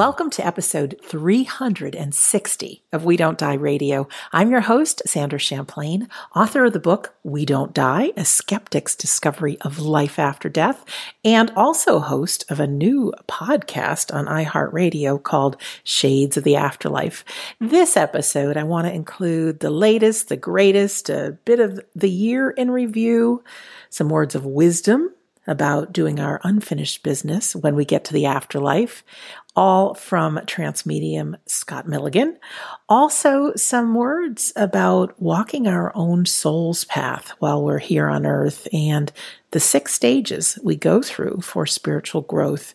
Welcome to episode 360 of We Don't Die Radio. I'm your host, Sandra Champlain, author of the book We Don't Die, A Skeptic's Discovery of Life After Death, and also host of a new podcast on iHeartRadio called Shades of the Afterlife. This episode, I want to include the latest, the greatest, a bit of the year in review, some words of wisdom about doing our unfinished business when we get to the afterlife, all from trance medium Scott Milligan. Also, some words about walking our own soul's path while we're here on earth and the six stages we go through for spiritual growth.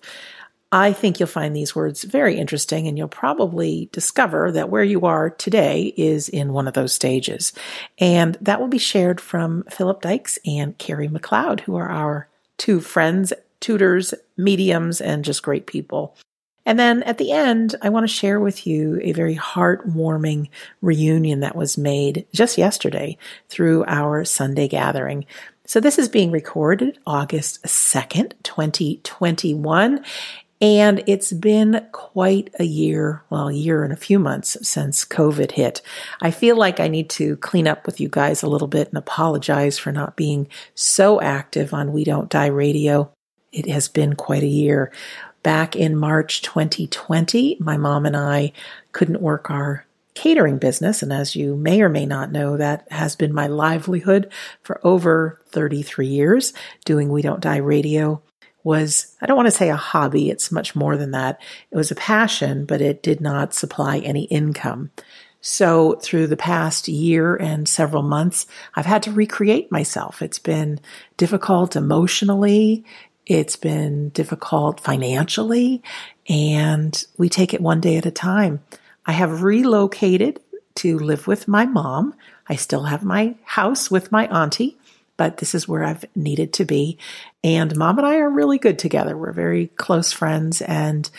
I think you'll find these words very interesting, and you'll probably discover that where you are today is in one of those stages. And that will be shared from Philip Dykes and Carrie McLeod, who are our two friends, tutors, mediums, and just great people. And then at the end, I want to share with you a very heartwarming reunion that was made just yesterday through our Sunday gathering. So this is being recorded August 2nd, 2021. And it's been quite a year, well, a year and a few months since COVID hit. I feel like I need to clean up with you guys a little bit and apologize for not being so active on We Don't Die Radio. It has been quite a year. Back in March 2020, my mom and I couldn't work our catering business. And as you may or may not know, that has been my livelihood for over 33 years doing We Don't Die Radio was, I don't want to say a hobby. It's much more than that. It was a passion, but it did not supply any income. So through the past year and several months, I've had to recreate myself. It's been difficult emotionally. It's been difficult financially and we take it one day at a time. I have relocated to live with my mom. I still have my house with my auntie, but this is where I've needed to be. And mom and I are really good together. We're very close friends and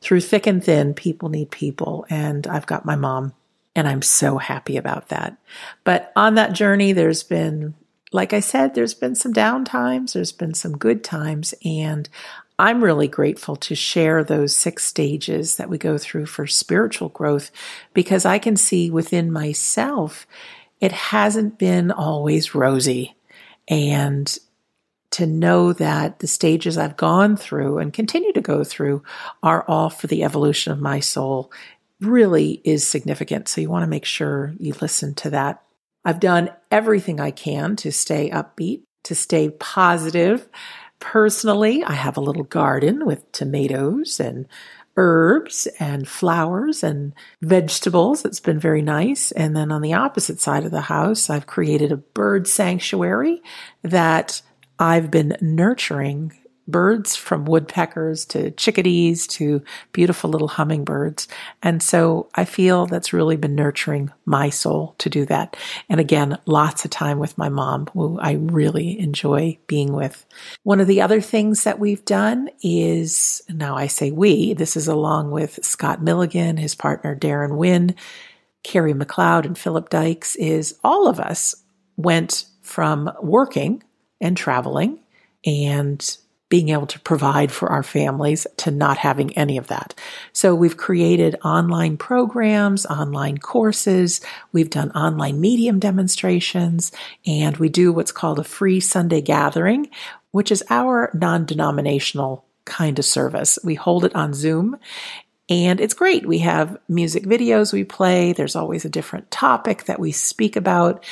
through thick and thin, people need people. And I've got my mom and I'm so happy about that. But on that journey, there's been like I said, there's been some down times, there's been some good times, and I'm really grateful to share those six stages that we go through for spiritual growth because I can see within myself it hasn't been always rosy. And to know that the stages I've gone through and continue to go through are all for the evolution of my soul really is significant. So you want to make sure you listen to that I've done everything I can to stay upbeat, to stay positive. Personally, I have a little garden with tomatoes and herbs and flowers and vegetables. It's been very nice. And then on the opposite side of the house, I've created a bird sanctuary that I've been nurturing birds from woodpeckers to chickadees to beautiful little hummingbirds. And so I feel that's really been nurturing my soul to do that. And again, lots of time with my mom, who I really enjoy being with. One of the other things that we've done is now I say we, this is along with Scott Milligan, his partner Darren Wynn, Carrie McLeod, and Philip Dykes, is all of us went from working and traveling and being able to provide for our families to not having any of that. So we've created online programs, online courses. We've done online medium demonstrations and we do what's called a free Sunday gathering, which is our non-denominational kind of service. We hold it on Zoom and it's great. We have music videos we play. There's always a different topic that we speak about.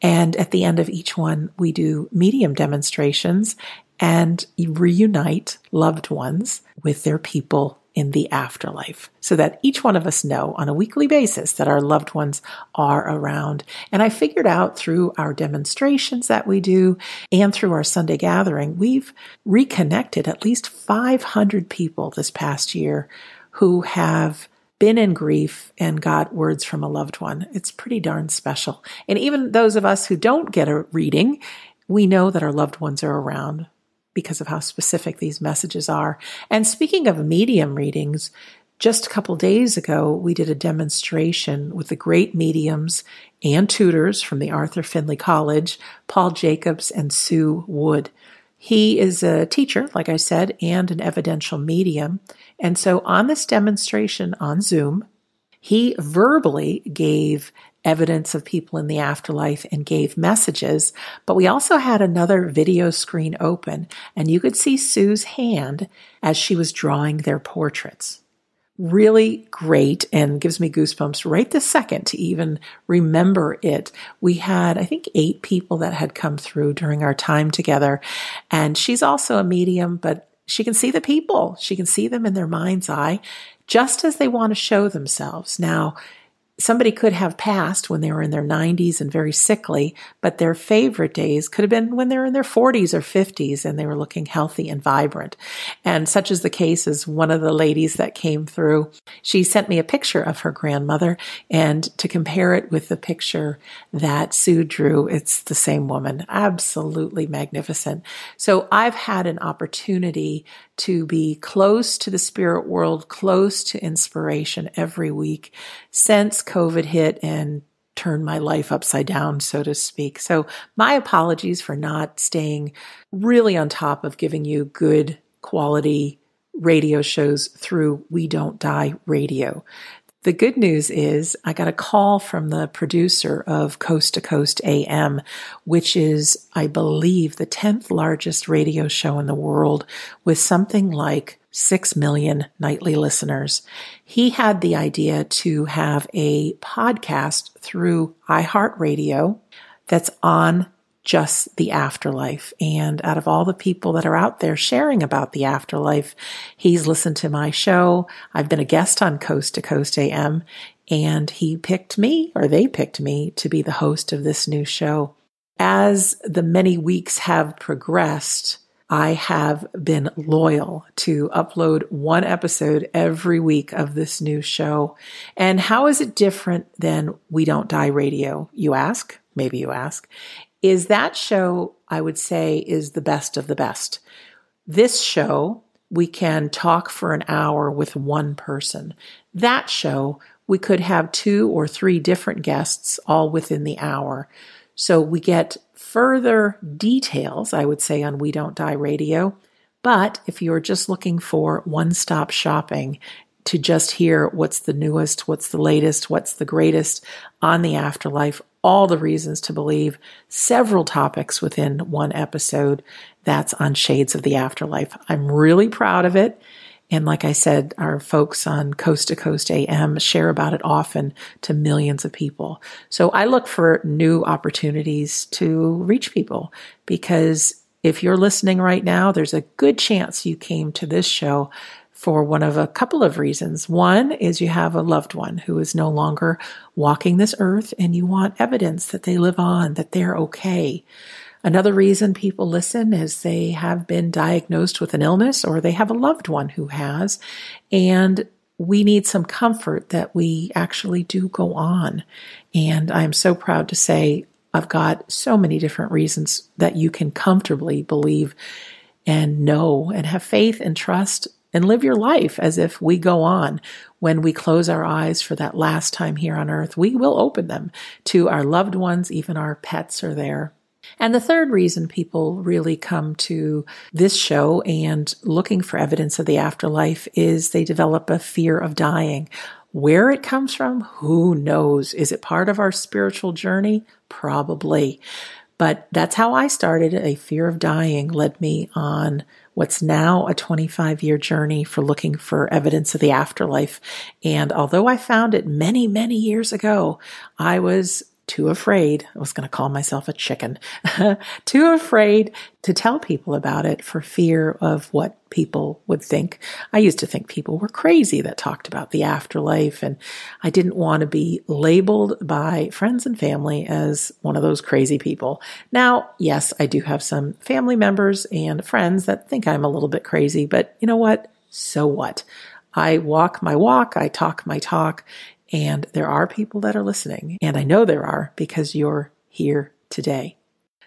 And at the end of each one, we do medium demonstrations and reunite loved ones with their people in the afterlife so that each one of us know on a weekly basis that our loved ones are around. And I figured out through our demonstrations that we do and through our Sunday gathering, we've reconnected at least 500 people this past year who have been in grief and got words from a loved one. It's pretty darn special. And even those of us who don't get a reading, we know that our loved ones are around because of how specific these messages are. And speaking of medium readings, just a couple days ago, we did a demonstration with the great mediums and tutors from the Arthur Findlay College, Paul Jacobs and Sue Wood. He is a teacher, like I said, and an evidential medium. And so on this demonstration on Zoom, he verbally gave evidence of people in the afterlife and gave messages, but we also had another video screen open and you could see Sue's hand as she was drawing their portraits. Really great and gives me goosebumps right this second to even remember it. We had, I think, eight people that had come through during our time together. And she's also a medium, but she can see the people. She can see them in their mind's eye just as they want to show themselves. Now, somebody could have passed when they were in their 90s and very sickly, but their favorite days could have been when they were in their 40s or 50s and they were looking healthy and vibrant. And such is the case as one of the ladies that came through. She sent me a picture of her grandmother and to compare it with the picture that Sue drew, it's the same woman. Absolutely magnificent. So I've had an opportunity to be close to the spirit world, close to inspiration every week since COVID hit and turned my life upside down, so to speak. So my apologies for not staying really on top of giving you good quality radio shows through We Don't Die Radio. The good news is I got a call from the producer of Coast to Coast AM, which is, I believe, the 10th largest radio show in the world with something like 6 million nightly listeners. He had the idea to have a podcast through iHeartRadio that's on just the afterlife. And out of all the people that are out there sharing about the afterlife, he's listened to my show. I've been a guest on Coast to Coast AM and he picked me or they picked me to be the host of this new show. As the many weeks have progressed, I have been loyal to upload one episode every week of this new show. And how is it different than We Don't Die Radio? You ask. Maybe you ask is that show, I would say, is the best of the best. This show, we can talk for an hour with one person. That show, we could have two or three different guests all within the hour. So we get further details, I would say, on We Don't Die Radio. But if you're just looking for one stop shopping to just hear what's the newest, what's the latest, what's the greatest on the afterlife, all the reasons to believe, several topics within one episode that's on Shades of the Afterlife. I'm really proud of it. And like I said, our folks on Coast to Coast AM share about it often to millions of people. So I look for new opportunities to reach people because if you're listening right now, there's a good chance you came to this show for one of a couple of reasons. One is you have a loved one who is no longer walking this earth and you want evidence that they live on, that they're okay. Another reason people listen is they have been diagnosed with an illness or they have a loved one who has, and we need some comfort that we actually do go on. And I'm so proud to say I've got so many different reasons that you can comfortably believe and know and have faith and trust and live your life as if we go on. When we close our eyes for that last time here on earth, we will open them to our loved ones, even our pets are there. And the third reason people really come to this show and looking for evidence of the afterlife is they develop a fear of dying. Where it comes from, who knows? Is it part of our spiritual journey? Probably. But that's how I started. A fear of dying led me on what's now a 25 year journey for looking for evidence of the afterlife. And although I found it many, many years ago, I was too afraid. I was going to call myself a chicken, too afraid to tell people about it for fear of what people would think. I used to think people were crazy that talked about the afterlife and I didn't want to be labeled by friends and family as one of those crazy people. Now, yes, I do have some family members and friends that think I'm a little bit crazy, but you know what? So what? I walk my walk, I talk my talk, and there are people that are listening. And I know there are because you're here today.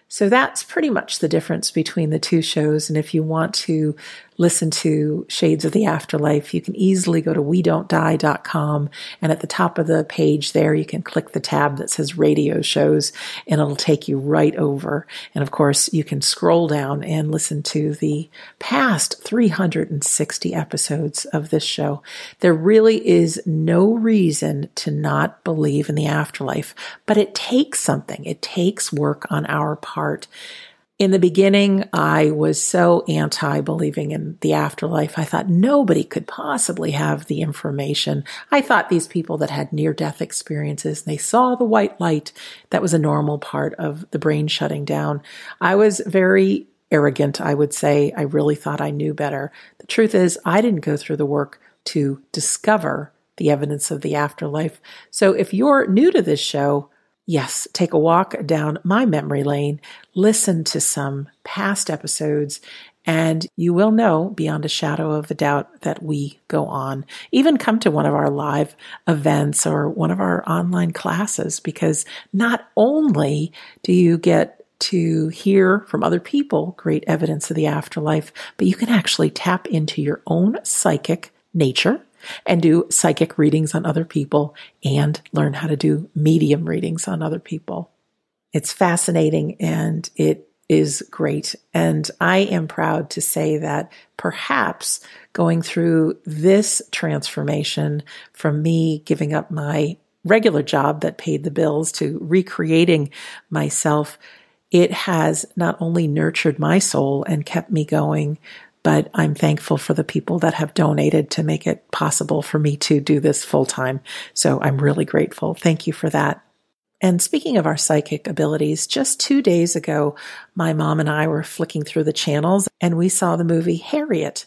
So that's pretty much the difference between the two shows. And if you want to listen to Shades of the Afterlife, you can easily go to we die.com. And at the top of the page there, you can click the tab that says radio shows and it'll take you right over. And of course, you can scroll down and listen to the past 360 episodes of this show. There really is no reason to not believe in the afterlife, but it takes something. It takes work on our part. In the beginning, I was so anti believing in the afterlife. I thought nobody could possibly have the information. I thought these people that had near death experiences, they saw the white light. That was a normal part of the brain shutting down. I was very arrogant, I would say. I really thought I knew better. The truth is, I didn't go through the work to discover the evidence of the afterlife. So if you're new to this show, Yes, take a walk down my memory lane, listen to some past episodes, and you will know beyond a shadow of a doubt that we go on. Even come to one of our live events or one of our online classes because not only do you get to hear from other people great evidence of the afterlife, but you can actually tap into your own psychic nature and do psychic readings on other people and learn how to do medium readings on other people. It's fascinating and it is great. And I am proud to say that perhaps going through this transformation from me giving up my regular job that paid the bills to recreating myself, it has not only nurtured my soul and kept me going, but I'm thankful for the people that have donated to make it possible for me to do this full time. So I'm really grateful. Thank you for that. And speaking of our psychic abilities, just two days ago, my mom and I were flicking through the channels and we saw the movie Harriet.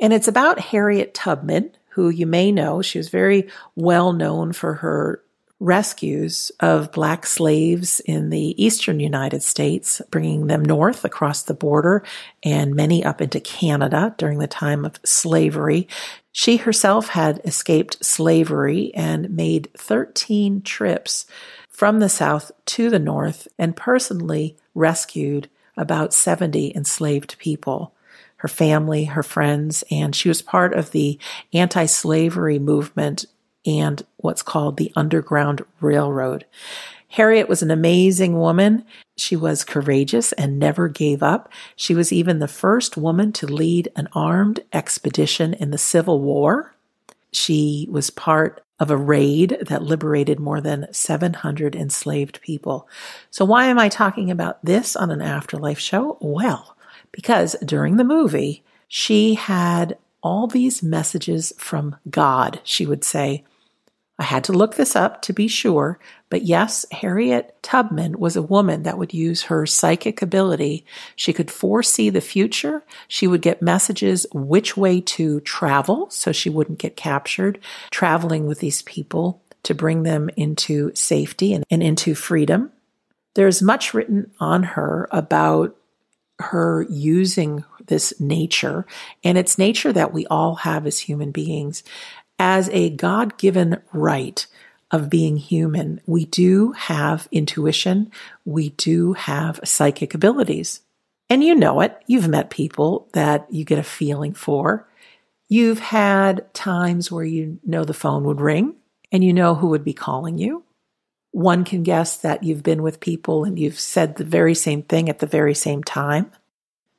And it's about Harriet Tubman, who you may know. She was very well known for her rescues of black slaves in the eastern United States, bringing them north across the border and many up into Canada during the time of slavery. She herself had escaped slavery and made 13 trips from the south to the north and personally rescued about 70 enslaved people her family, her friends, and she was part of the anti slavery movement and what's called the Underground Railroad. Harriet was an amazing woman. She was courageous and never gave up. She was even the first woman to lead an armed expedition in the Civil War. She was part of a raid that liberated more than 700 enslaved people. So why am I talking about this on an afterlife show? Well, because during the movie, she had all these messages from God, she would say, I had to look this up to be sure, but yes, Harriet Tubman was a woman that would use her psychic ability. She could foresee the future. She would get messages which way to travel so she wouldn't get captured, traveling with these people to bring them into safety and, and into freedom. There's much written on her about her using this nature, and it's nature that we all have as human beings as a God given right of being human, we do have intuition. We do have psychic abilities. And you know it. You've met people that you get a feeling for. You've had times where you know the phone would ring and you know who would be calling you. One can guess that you've been with people and you've said the very same thing at the very same time.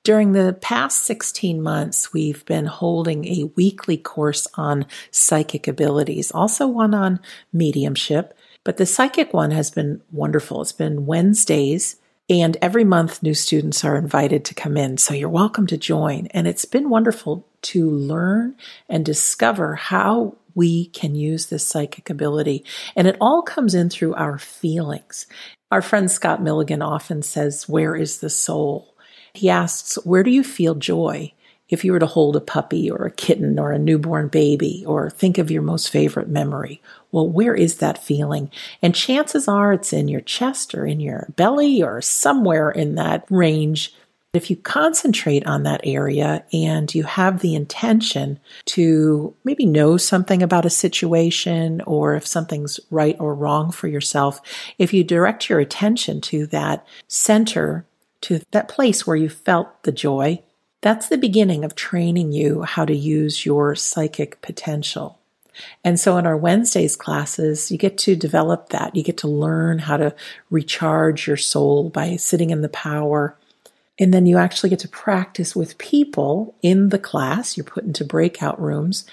During the past 16 months, we've been holding a weekly course on psychic abilities, also one on mediumship. But the psychic one has been wonderful. It's been Wednesdays, and every month new students are invited to come in. So you're welcome to join. And it's been wonderful to learn and discover how we can use this psychic ability. And it all comes in through our feelings. Our friend Scott Milligan often says, Where is the soul? He asks, Where do you feel joy? If you were to hold a puppy or a kitten or a newborn baby or think of your most favorite memory, well, where is that feeling? And chances are it's in your chest or in your belly or somewhere in that range. If you concentrate on that area and you have the intention to maybe know something about a situation or if something's right or wrong for yourself, if you direct your attention to that center to that place where you felt the joy, that's the beginning of training you how to use your psychic potential. And so in our Wednesdays classes, you get to develop that. You get to learn how to recharge your soul by sitting in the power. And then you actually get to practice with people in the class. You're put into breakout rooms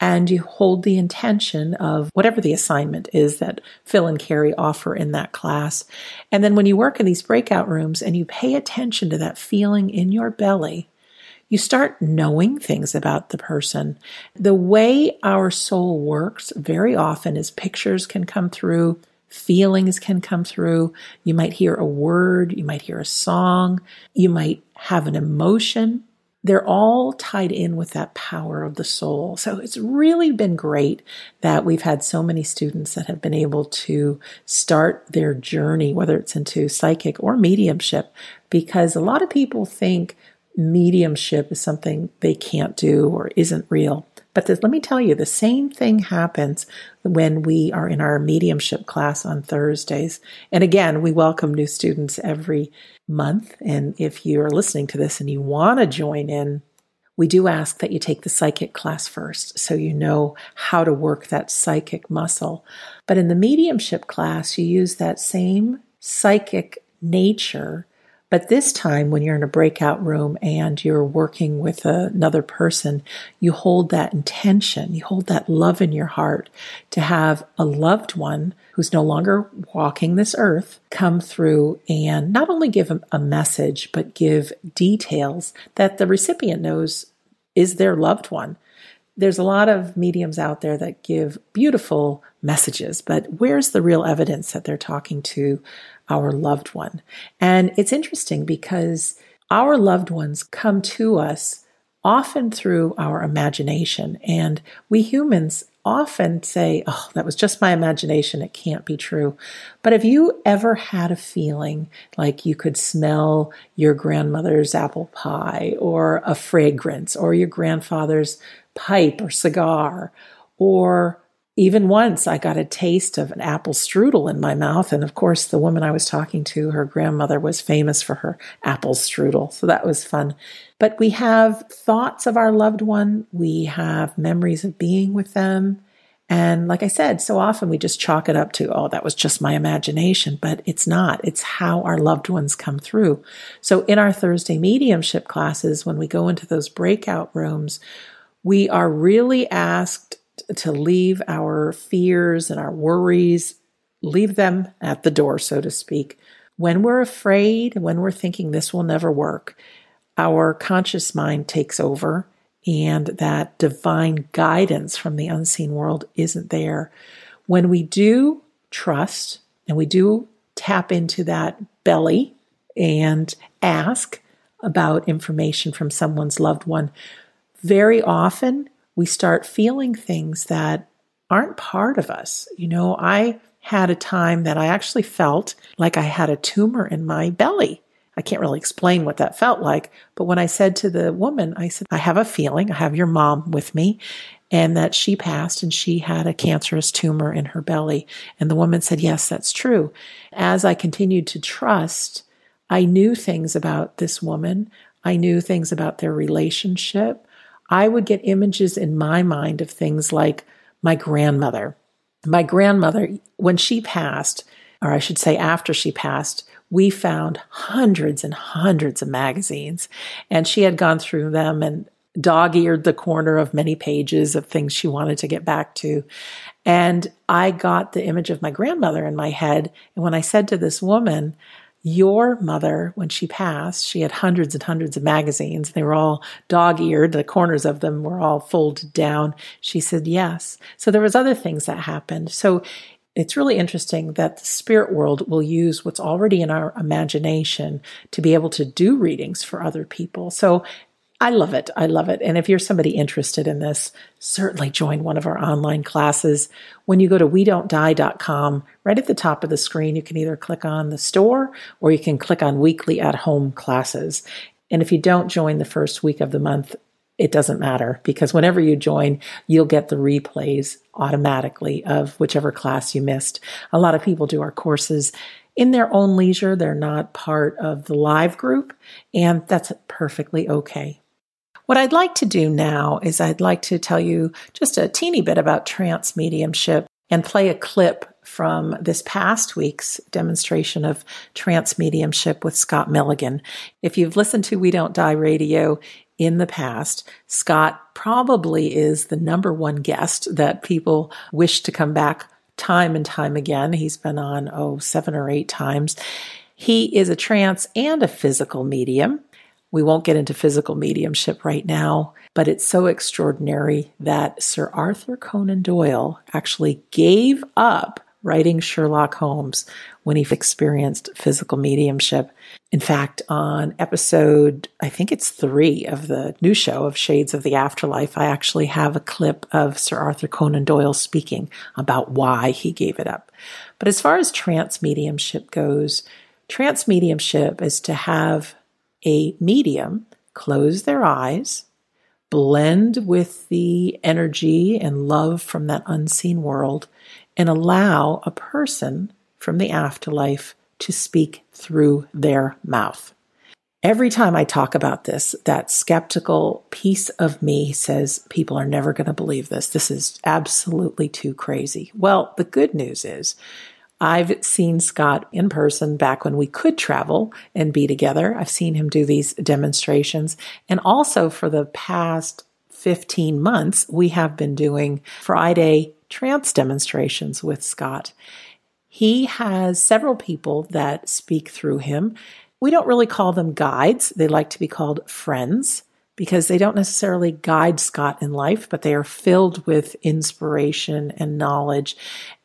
and you hold the intention of whatever the assignment is that Phil and Carrie offer in that class. And then when you work in these breakout rooms and you pay attention to that feeling in your belly, you start knowing things about the person. The way our soul works very often is pictures can come through, feelings can come through. You might hear a word, you might hear a song, you might have an emotion. They're all tied in with that power of the soul. So it's really been great that we've had so many students that have been able to start their journey, whether it's into psychic or mediumship, because a lot of people think mediumship is something they can't do or isn't real. But this, let me tell you, the same thing happens when we are in our mediumship class on Thursdays. And again, we welcome new students every month. And if you're listening to this and you want to join in, we do ask that you take the psychic class first so you know how to work that psychic muscle. But in the mediumship class, you use that same psychic nature but this time, when you're in a breakout room and you're working with another person, you hold that intention, you hold that love in your heart to have a loved one who's no longer walking this earth come through and not only give a message, but give details that the recipient knows is their loved one. There's a lot of mediums out there that give beautiful messages, but where's the real evidence that they're talking to our loved one. And it's interesting because our loved ones come to us often through our imagination. And we humans often say, Oh, that was just my imagination. It can't be true. But have you ever had a feeling like you could smell your grandmother's apple pie or a fragrance or your grandfather's pipe or cigar or even once I got a taste of an apple strudel in my mouth. And of course, the woman I was talking to, her grandmother was famous for her apple strudel. So that was fun. But we have thoughts of our loved one. We have memories of being with them. And like I said, so often we just chalk it up to, oh, that was just my imagination, but it's not. It's how our loved ones come through. So in our Thursday mediumship classes, when we go into those breakout rooms, we are really asked to leave our fears and our worries, leave them at the door, so to speak. When we're afraid, when we're thinking this will never work, our conscious mind takes over and that divine guidance from the unseen world isn't there. When we do trust and we do tap into that belly and ask about information from someone's loved one, very often we start feeling things that aren't part of us. You know, I had a time that I actually felt like I had a tumor in my belly. I can't really explain what that felt like, but when I said to the woman, I said, I have a feeling, I have your mom with me, and that she passed and she had a cancerous tumor in her belly. And the woman said, Yes, that's true. As I continued to trust, I knew things about this woman. I knew things about their relationship. I would get images in my mind of things like my grandmother. My grandmother, when she passed, or I should say after she passed, we found hundreds and hundreds of magazines, and she had gone through them and dog eared the corner of many pages of things she wanted to get back to. And I got the image of my grandmother in my head. And when I said to this woman, your mother, when she passed, she had hundreds and hundreds of magazines. They were all dog eared. The corners of them were all folded down. She said yes. So there was other things that happened. So it's really interesting that the spirit world will use what's already in our imagination to be able to do readings for other people. So I love it. I love it. And if you're somebody interested in this, certainly join one of our online classes. When you go to we don't die.com, right at the top of the screen, you can either click on the store or you can click on weekly at home classes. And if you don't join the first week of the month, it doesn't matter because whenever you join, you'll get the replays automatically of whichever class you missed. A lot of people do our courses in their own leisure. They're not part of the live group, and that's perfectly okay. What I'd like to do now is I'd like to tell you just a teeny bit about trance mediumship and play a clip from this past week's demonstration of trance mediumship with Scott Milligan. If you've listened to We Don't Die radio in the past, Scott probably is the number one guest that people wish to come back time and time again. He's been on, oh, seven or eight times. He is a trance and a physical medium. We won't get into physical mediumship right now, but it's so extraordinary that Sir Arthur Conan Doyle actually gave up writing Sherlock Holmes when he experienced physical mediumship. In fact, on episode, I think it's three of the new show of Shades of the Afterlife, I actually have a clip of Sir Arthur Conan Doyle speaking about why he gave it up. But as far as trance mediumship goes, trance mediumship is to have a medium close their eyes, blend with the energy and love from that unseen world, and allow a person from the afterlife to speak through their mouth. Every time I talk about this, that skeptical piece of me says people are never going to believe this. This is absolutely too crazy. Well, the good news is I've seen Scott in person back when we could travel and be together. I've seen him do these demonstrations. And also for the past 15 months, we have been doing Friday trance demonstrations with Scott. He has several people that speak through him. We don't really call them guides. They like to be called friends because they don't necessarily guide Scott in life, but they are filled with inspiration and knowledge.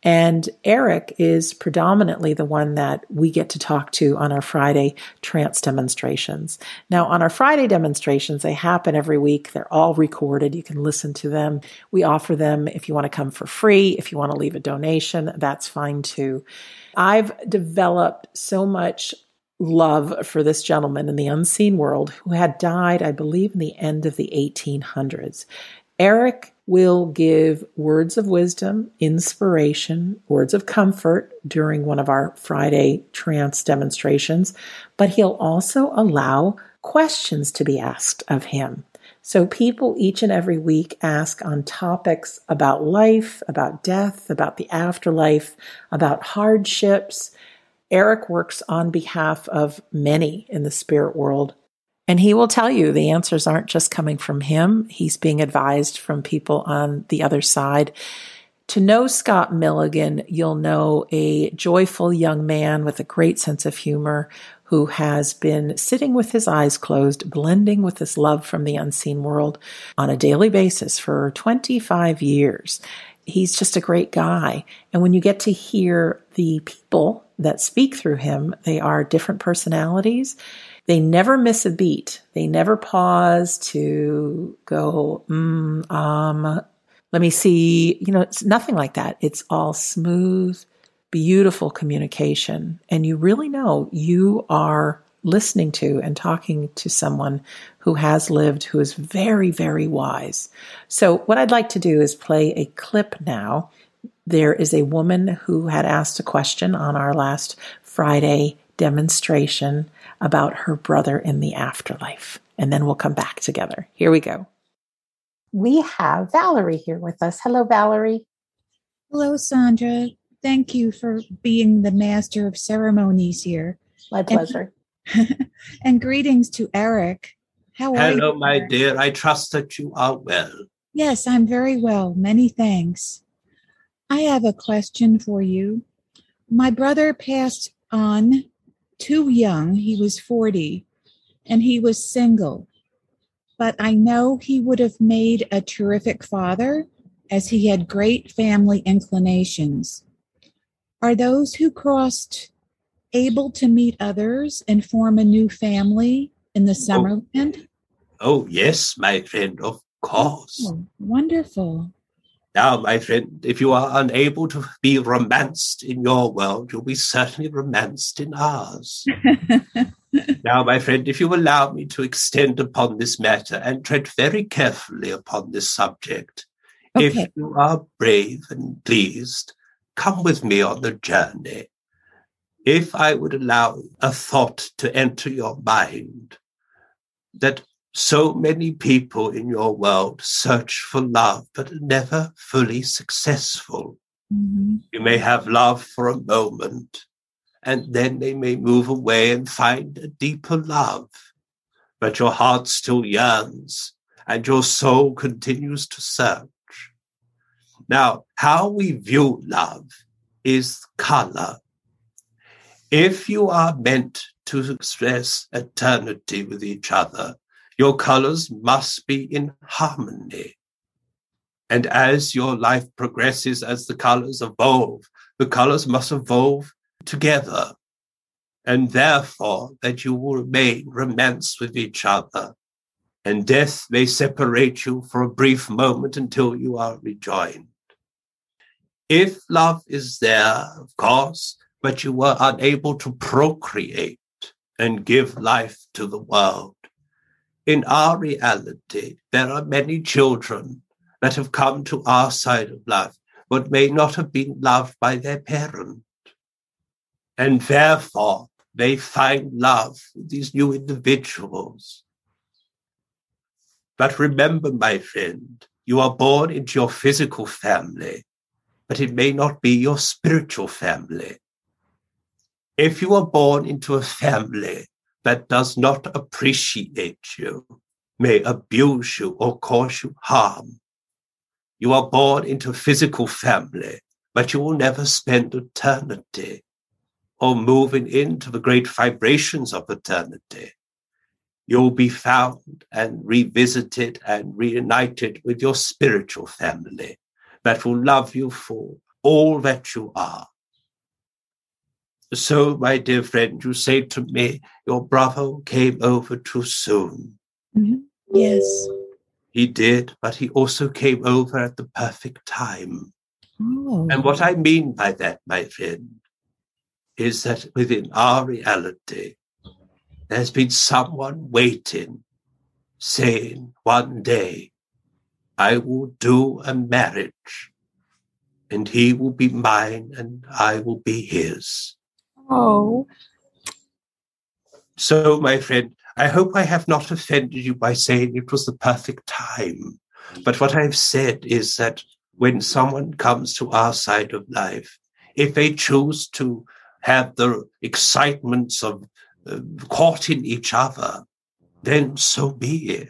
And Eric is predominantly the one that we get to talk to on our Friday trance demonstrations. Now, on our Friday demonstrations, they happen every week. They're all recorded. You can listen to them. We offer them if you want to come for free. If you want to leave a donation, that's fine too. I've developed so much love for this gentleman in the unseen world who had died, I believe, in the end of the 1800s. Eric will give words of wisdom, inspiration, words of comfort during one of our Friday trance demonstrations, but he'll also allow questions to be asked of him. So people each and every week ask on topics about life, about death, about the afterlife, about hardships, Eric works on behalf of many in the spirit world. And he will tell you the answers aren't just coming from him. He's being advised from people on the other side. To know Scott Milligan, you'll know a joyful young man with a great sense of humor who has been sitting with his eyes closed, blending with his love from the unseen world on a daily basis for 25 years. He's just a great guy. And when you get to hear the people that speak through him, they are different personalities. They never miss a beat. They never pause to go, mm, um, let me see. You know, it's nothing like that. It's all smooth, beautiful communication. And you really know you are listening to and talking to someone who has lived, who is very, very wise. So, what I'd like to do is play a clip now there is a woman who had asked a question on our last Friday demonstration about her brother in the afterlife. And then we'll come back together. Here we go. We have Valerie here with us. Hello, Valerie. Hello, Sandra. Thank you for being the master of ceremonies here. My pleasure. And, and greetings to Eric. How are Hello, you? my dear. I trust that you are well. Yes, I'm very well. Many thanks. I have a question for you. My brother passed on too young. He was 40 and he was single. But I know he would have made a terrific father as he had great family inclinations. Are those who crossed able to meet others and form a new family in the oh. Summerland? Oh, oh yes, my friend, of course. Oh, wonderful. Now, my friend, if you are unable to be romanced in your world, you'll be certainly romanced in ours. now, my friend, if you allow me to extend upon this matter and tread very carefully upon this subject, okay. if you are brave and pleased, come with me on the journey. if I would allow a thought to enter your mind that so many people in your world search for love, but are never fully successful. Mm-hmm. You may have love for a moment, and then they may move away and find a deeper love. But your heart still yearns, and your soul continues to search. Now, how we view love is color. If you are meant to express eternity with each other, your colors must be in harmony. And as your life progresses, as the colors evolve, the colors must evolve together. And therefore, that you will remain romanced with each other. And death may separate you for a brief moment until you are rejoined. If love is there, of course, but you were unable to procreate and give life to the world, in our reality, there are many children that have come to our side of life but may not have been loved by their parent. And therefore, they find love with these new individuals. But remember, my friend, you are born into your physical family, but it may not be your spiritual family. If you are born into a family that does not appreciate you, may abuse you or cause you harm. You are born into a physical family, but you will never spend eternity or moving into the great vibrations of eternity. You'll be found and revisited and reunited with your spiritual family that will love you for all that you are so, my dear friend, you say to me, your brother came over too soon. Mm-hmm. Yes. He did, but he also came over at the perfect time. Oh. And what I mean by that, my friend, is that within our reality, there's been someone waiting, saying, one day, I will do a marriage, and he will be mine, and I will be his. Oh. So, my friend, I hope I have not offended you by saying it was the perfect time. But what I've said is that when someone comes to our side of life, if they choose to have the excitements of uh, courting each other, then so be it.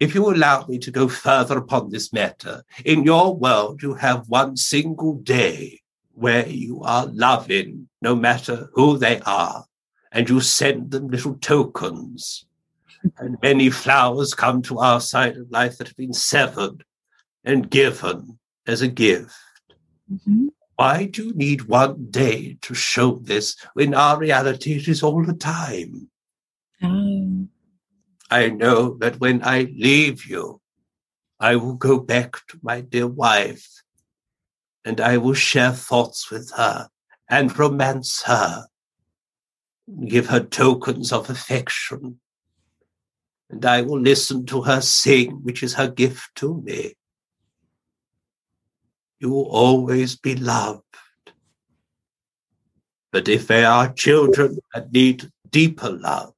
If you allow me to go further upon this matter, in your world you have one single day where you are loving no matter who they are, and you send them little tokens. and many flowers come to our side of life that have been severed and given as a gift. Mm-hmm. Why do you need one day to show this when our reality it is all the time? Um. I know that when I leave you, I will go back to my dear wife and I will share thoughts with her and romance her, give her tokens of affection. And I will listen to her sing, which is her gift to me. You will always be loved. But if there are children that need deeper love,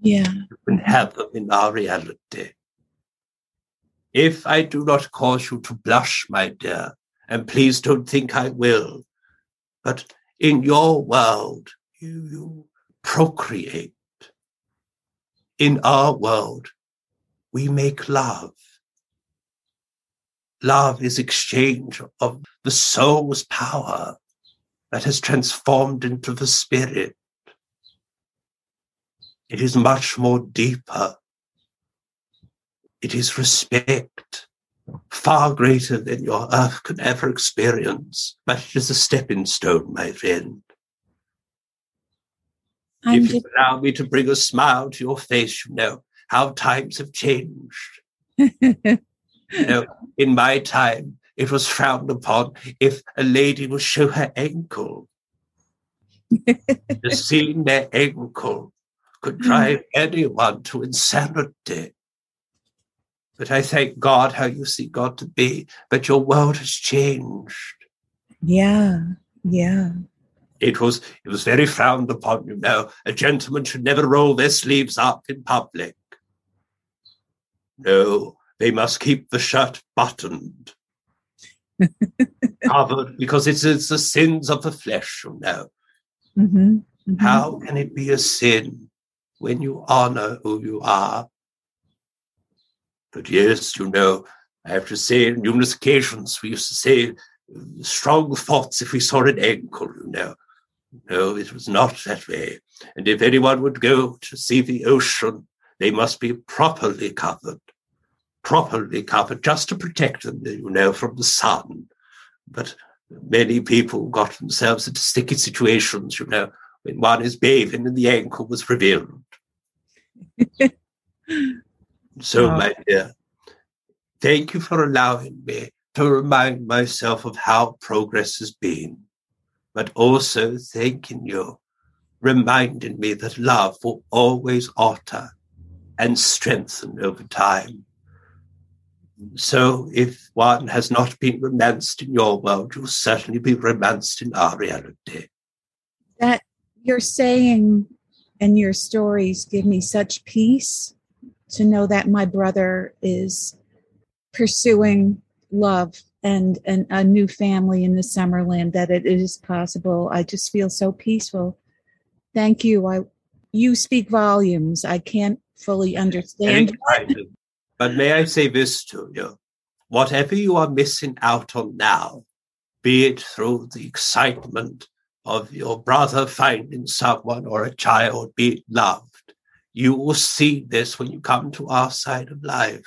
yeah. you can have them in our reality. If I do not cause you to blush, my dear, and please don't think I will. But in your world, you, you procreate. In our world, we make love. Love is exchange of the soul's power that has transformed into the spirit. It is much more deeper. It is respect far greater than your earth could ever experience, but it is a stepping stone, my friend. I'm if you allow me to bring a smile to your face, you know how times have changed. you know, in my time, it was frowned upon if a lady would show her ankle. The seeing their ankle could drive anyone to insanity. But I thank God how you see God to be. But your world has changed. Yeah, yeah. it was it was very frowned upon, you know. A gentleman should never roll their sleeves up in public. No, they must keep the shirt buttoned, covered, because it's, it's the sins of the flesh, you know. Mm-hmm, mm-hmm. How can it be a sin when you honor who you are? But yes, you know, I have to say, on numerous occasions, we used to say strong thoughts if we saw an ankle, you know. No, it was not that way. And if anyone would go to see the ocean, they must be properly covered, properly covered, just to protect them, you know, from the sun. But many people got themselves into sticky situations, you know, when one is bathing and the ankle was revealed. so, wow. my dear, thank you for allowing me to remind myself of how progress has been but also thanking you, reminding me that love will always alter and strengthen over time. So if one has not been romanced in your world, you'll certainly be romanced in our reality. That you're saying and your stories give me such peace to know that my brother is pursuing love and, and a new family in the Summerland that it is possible. I just feel so peaceful. Thank you. I you speak volumes. I can't fully understand. But may I say this to you? Whatever you are missing out on now, be it through the excitement of your brother finding someone or a child be it loved, you will see this when you come to our side of life.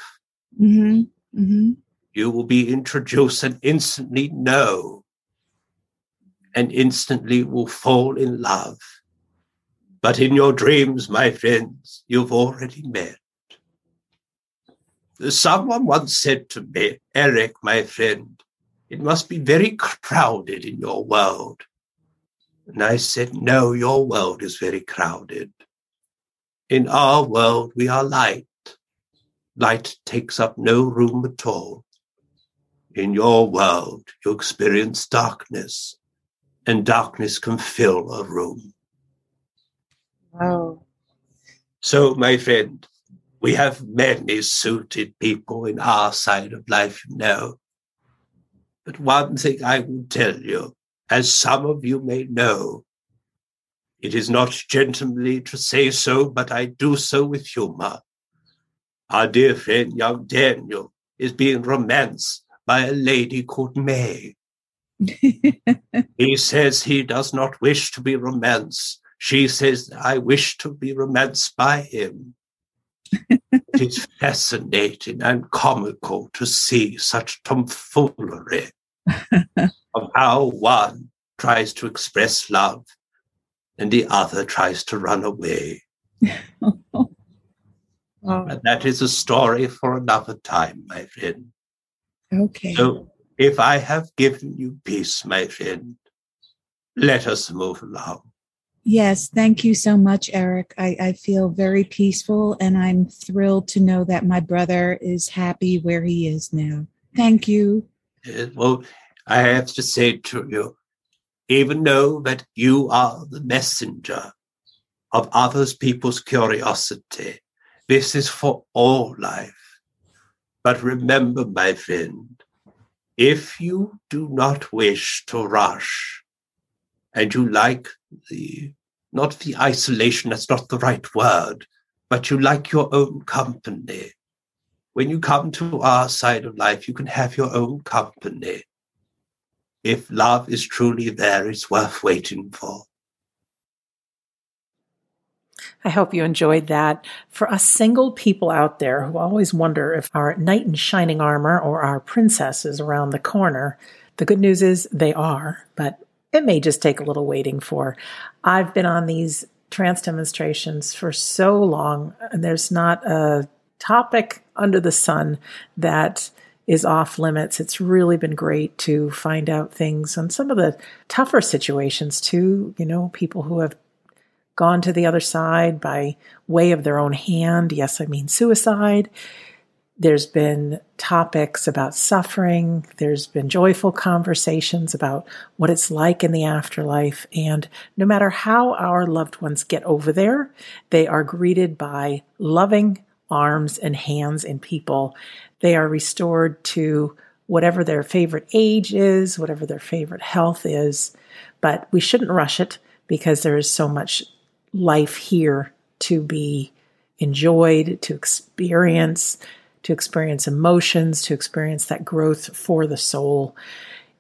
Mm-hmm. Mm-hmm you will be introduced and instantly know and instantly will fall in love. But in your dreams, my friends, you've already met. Someone once said to me, Eric, my friend, it must be very crowded in your world. And I said, no, your world is very crowded. In our world, we are light. Light takes up no room at all in your world, you experience darkness, and darkness can fill a room. Wow. So, my friend, we have many suited people in our side of life you know. But one thing I will tell you, as some of you may know, it is not gentlemanly to say so, but I do so with humor. Our dear friend, young Daniel, is being romanced by a lady called May. he says he does not wish to be romanced. She says, I wish to be romanced by him. it is fascinating and comical to see such tomfoolery of how one tries to express love and the other tries to run away. But that is a story for another time, my friend. Okay. So if I have given you peace, my friend, let us move along. Yes, thank you so much, Eric. I, I feel very peaceful and I'm thrilled to know that my brother is happy where he is now. Thank you. Uh, well, I have to say to you, even know that you are the messenger of others people's curiosity, this is for all life. But remember, my friend, if you do not wish to rush and you like the, not the isolation, that's not the right word, but you like your own company, when you come to our side of life, you can have your own company. If love is truly there, it's worth waiting for. I hope you enjoyed that. For us single people out there who always wonder if our knight in shining armor or our princess is around the corner, the good news is they are, but it may just take a little waiting for. I've been on these trance demonstrations for so long, and there's not a topic under the sun that is off limits. It's really been great to find out things on some of the tougher situations too. You know, people who have gone to the other side by way of their own hand. Yes, I mean suicide. There's been topics about suffering. There's been joyful conversations about what it's like in the afterlife. And no matter how our loved ones get over there, they are greeted by loving arms and hands and people. They are restored to whatever their favorite age is, whatever their favorite health is. But we shouldn't rush it because there is so much life here to be enjoyed, to experience, to experience emotions, to experience that growth for the soul.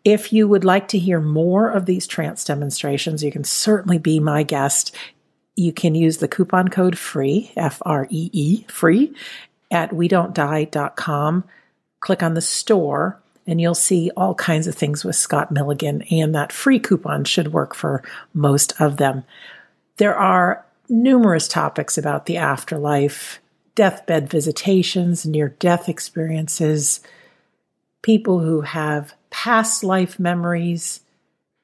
If you would like to hear more of these trance demonstrations, you can certainly be my guest. You can use the coupon code FREE, F R E E, free, at we don't die.com. Click on the store and you'll see all kinds of things with Scott Milligan, and that free coupon should work for most of them. There are numerous topics about the afterlife deathbed visitations, near death experiences, people who have past life memories,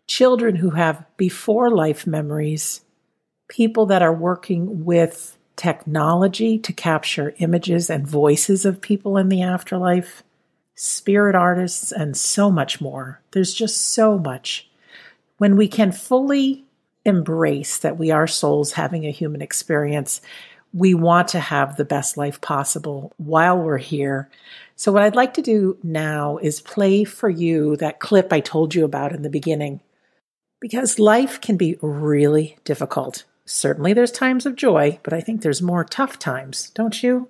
children who have before life memories, people that are working with technology to capture images and voices of people in the afterlife, spirit artists, and so much more. There's just so much. When we can fully embrace that we are souls having a human experience we want to have the best life possible while we're here. So, what I'd like to do now is play for you that clip I told you about in the beginning. Because life can be really difficult. Certainly, there's times of joy, but I think there's more tough times, don't you?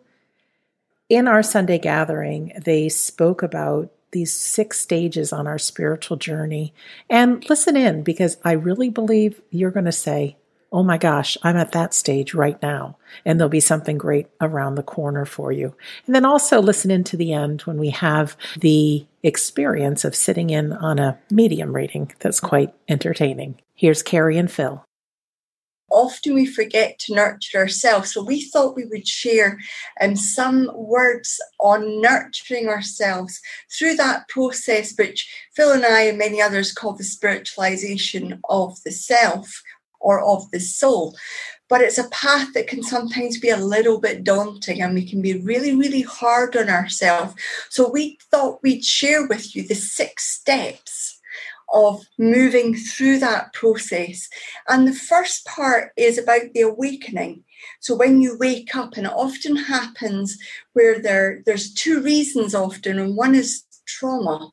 In our Sunday gathering, they spoke about these six stages on our spiritual journey. And listen in because I really believe you're going to say, oh my gosh, I'm at that stage right now. And there'll be something great around the corner for you. And then also listen in to the end when we have the experience of sitting in on a medium reading that's quite entertaining. Here's Carrie and Phil. Often we forget to nurture ourselves. So we thought we would share um, some words on nurturing ourselves through that process, which Phil and I and many others call the spiritualization of the self or of the soul. But it's a path that can sometimes be a little bit daunting and we can be really, really hard on ourselves. So we thought we'd share with you the six steps of moving through that process. And the first part is about the awakening. So when you wake up, and it often happens where there, there's two reasons often, and one is trauma.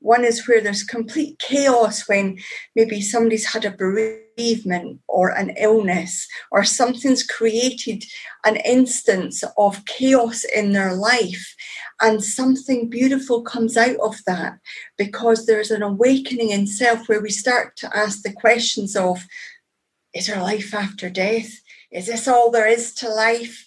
One is where there's complete chaos when maybe somebody's had a bereavement or an illness or something's created an instance of chaos in their life. And something beautiful comes out of that because there's an awakening in self where we start to ask the questions of is there life after death? Is this all there is to life?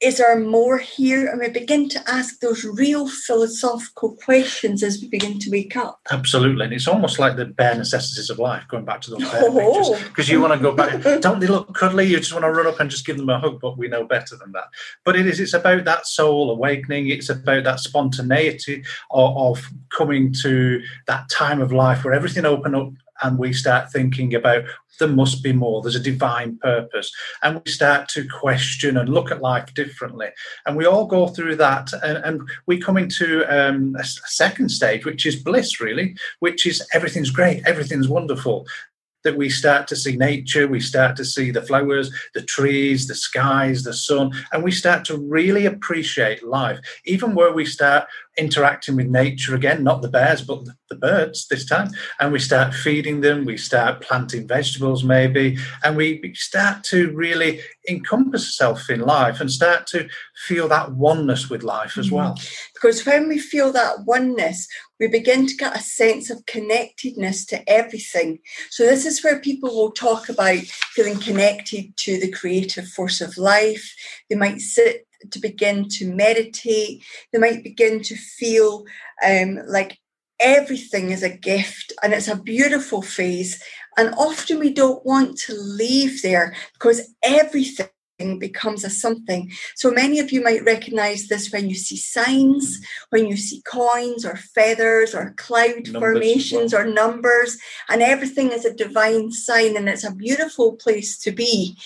Is there more here? And we begin to ask those real philosophical questions as we begin to wake up. Absolutely. And it's almost like the bare necessities of life, going back to those bare oh. pictures. Because you want to go back. Don't they look cuddly? You just want to run up and just give them a hug, but we know better than that. But it is, it's about that soul awakening. It's about that spontaneity of, of coming to that time of life where everything open up and we start thinking about there must be more there's a divine purpose. And we start to question and look at life differently. And we all go through that and, and we come into um, a second stage which is bliss really which is everything's great everything's wonderful. That we start to see nature, we start to see the flowers, the trees, the skies, the sun, and we start to really appreciate life, even where we start interacting with nature again, not the bears, but the birds this time. And we start feeding them, we start planting vegetables maybe, and we start to really encompass ourselves in life and start to feel that oneness with life as well. Mm-hmm. Because when we feel that oneness, we begin to get a sense of connectedness to everything. So, this is where people will talk about feeling connected to the creative force of life. They might sit to begin to meditate, they might begin to feel um, like everything is a gift and it's a beautiful phase. And often we don't want to leave there because everything becomes a something. So many of you might recognize this when you see signs, when you see coins or feathers or cloud numbers formations or numbers, and everything is a divine sign and it's a beautiful place to be.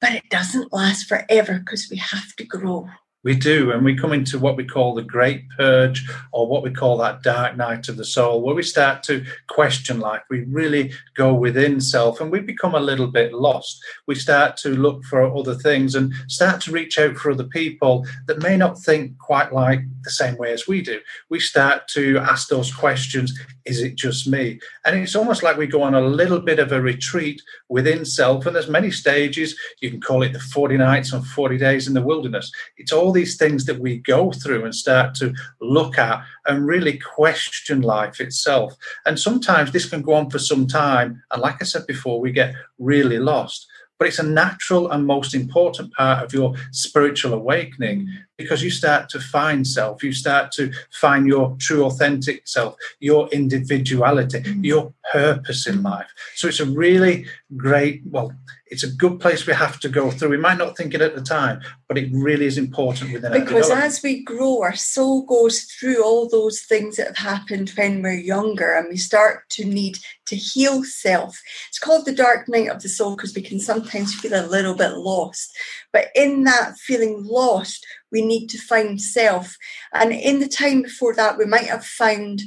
But it doesn't last forever because we have to grow. We do, and we come into what we call the great purge, or what we call that dark night of the soul, where we start to question life. We really go within self and we become a little bit lost. We start to look for other things and start to reach out for other people that may not think quite like the same way as we do. We start to ask those questions is it just me? And it's almost like we go on a little bit of a retreat within self, and there's many stages. You can call it the 40 nights and 40 days in the wilderness. It's all these things that we go through and start to look at and really question life itself. And sometimes this can go on for some time. And like I said before, we get really lost but it's a natural and most important part of your spiritual awakening because you start to find self, you start to find your true, authentic self, your individuality, mm. your purpose in life. So it's a really great, well, it's a good place we have to go through. We might not think it at the time, but it really is important within because as we grow, our soul goes through all those things that have happened when we're younger, and we start to need to heal self. It's called the dark night of the soul because we can sometimes feel a little bit lost. But in that feeling lost, we need to find self. And in the time before that, we might have found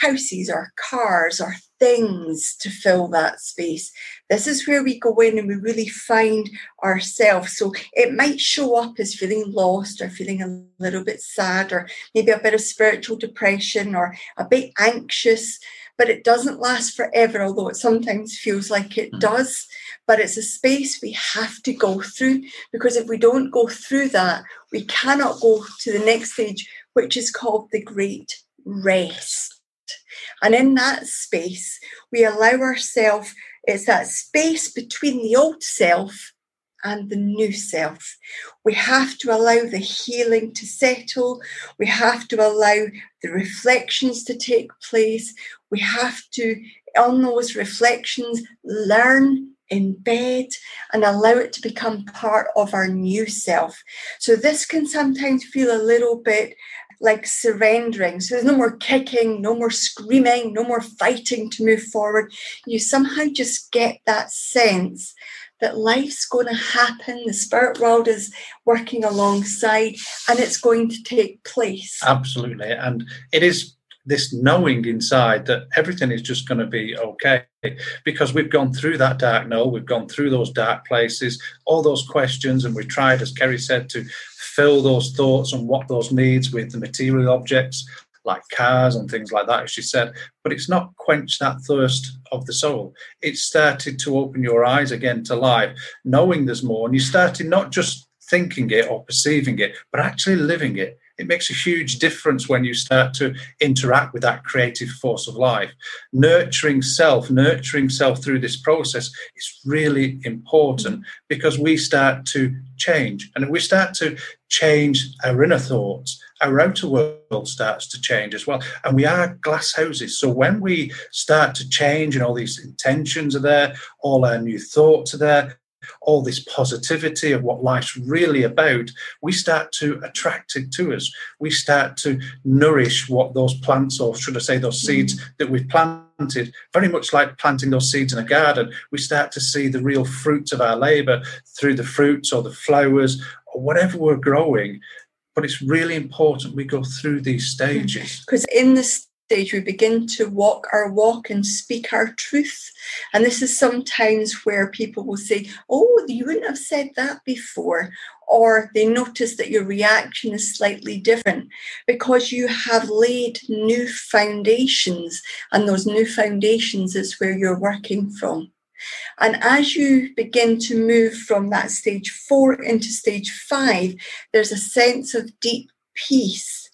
houses or cars or things to fill that space. This is where we go in and we really find ourselves. So it might show up as feeling lost or feeling a little bit sad or maybe a bit of spiritual depression or a bit anxious, but it doesn't last forever, although it sometimes feels like it mm. does. But it's a space we have to go through because if we don't go through that, we cannot go to the next stage, which is called the great rest. And in that space, we allow ourselves, it's that space between the old self and the new self. We have to allow the healing to settle. We have to allow the reflections to take place. We have to, on those reflections, learn embed and allow it to become part of our new self. So this can sometimes feel a little bit like surrendering. So there's no more kicking, no more screaming, no more fighting to move forward. You somehow just get that sense that life's going to happen, the spirit world is working alongside, and it's going to take place. Absolutely. And it is this knowing inside that everything is just going to be okay because we've gone through that dark no we've gone through those dark places all those questions and we've tried as kerry said to fill those thoughts and what those needs with the material objects like cars and things like that, as she said, but it's not quenched that thirst of the soul. It started to open your eyes again to life, knowing there's more, and you started not just thinking it or perceiving it, but actually living it it makes a huge difference when you start to interact with that creative force of life. Nurturing self, nurturing self through this process is really important because we start to change. And we start to change our inner thoughts, our outer world starts to change as well. And we are glass houses. So when we start to change and all these intentions are there, all our new thoughts are there, all this positivity of what life's really about, we start to attract it to us. We start to nourish what those plants, or should I say, those seeds mm. that we've planted, very much like planting those seeds in a garden. We start to see the real fruits of our labor through the fruits or the flowers or whatever we're growing. But it's really important we go through these stages. Because in the stage, we begin to walk our walk and speak our truth. And this is sometimes where people will say, Oh, you wouldn't have said that before. Or they notice that your reaction is slightly different because you have laid new foundations. And those new foundations is where you're working from. And as you begin to move from that stage four into stage five, there's a sense of deep peace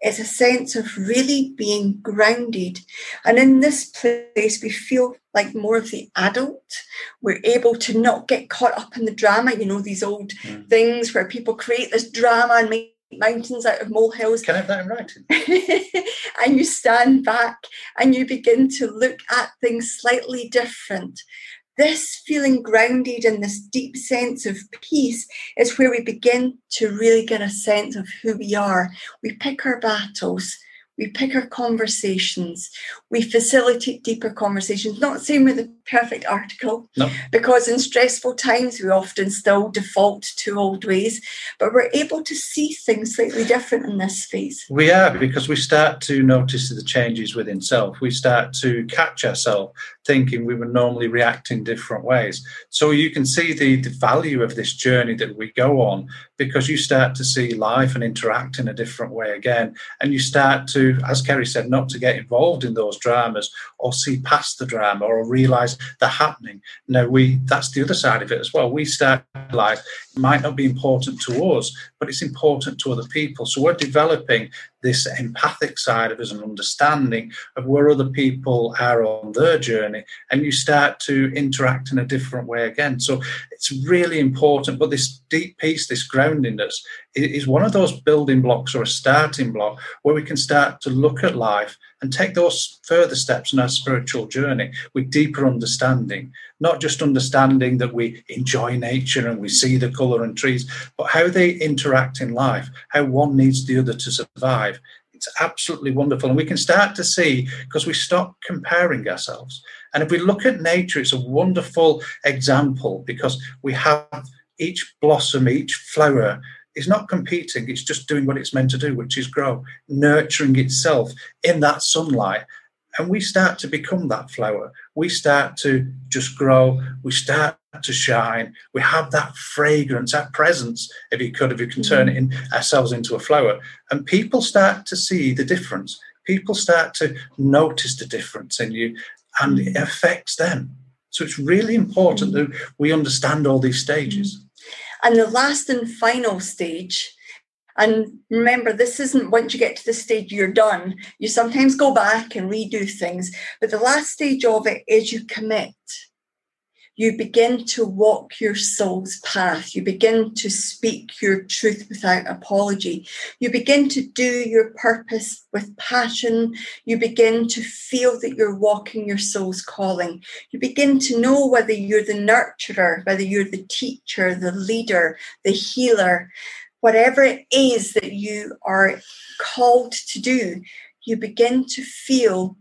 it's a sense of really being grounded. And in this place, we feel like more of the adult. We're able to not get caught up in the drama, you know, these old mm. things where people create this drama and make mountains out of molehills. Can I have that in writing? and you stand back and you begin to look at things slightly different this feeling grounded in this deep sense of peace is where we begin to really get a sense of who we are. We pick our battles, we pick our conversations, we facilitate deeper conversations. Not saying we're the perfect article, no. because in stressful times we often still default to old ways, but we're able to see things slightly different in this phase. We are because we start to notice the changes within self. We start to catch ourselves thinking we would normally react in different ways. So you can see the, the value of this journey that we go on because you start to see life and interact in a different way again. And you start to, as Kerry said, not to get involved in those dramas or see past the drama or realize they're happening. No, we that's the other side of it as well. We start life might not be important to us, but it's important to other people. So we're developing this empathic side of us and understanding of where other people are on their journey, and you start to interact in a different way again. So it's really important. But this deep peace, this groundedness, is one of those building blocks or a starting block where we can start to look at life and take those further steps in our spiritual journey with deeper understanding. Not just understanding that we enjoy nature and we see the colour and trees, but how they interact in life, how one needs the other to survive. It's absolutely wonderful. And we can start to see because we stop comparing ourselves. And if we look at nature, it's a wonderful example because we have each blossom, each flower is not competing, it's just doing what it's meant to do, which is grow, nurturing itself in that sunlight. And we start to become that flower. We start to just grow. We start to shine. We have that fragrance, that presence, if you could, if you can turn mm. it in ourselves into a flower. And people start to see the difference. People start to notice the difference in you and mm. it affects them. So it's really important that we understand all these stages. And the last and final stage, and remember, this isn't once you get to the stage, you're done. You sometimes go back and redo things, but the last stage of it is you commit you begin to walk your soul's path. You begin to speak your truth without apology. You begin to do your purpose with passion. You begin to feel that you're walking your soul's calling. You begin to know whether you're the nurturer, whether you're the teacher, the leader, the healer, whatever it is that you are called to do. You begin to feel,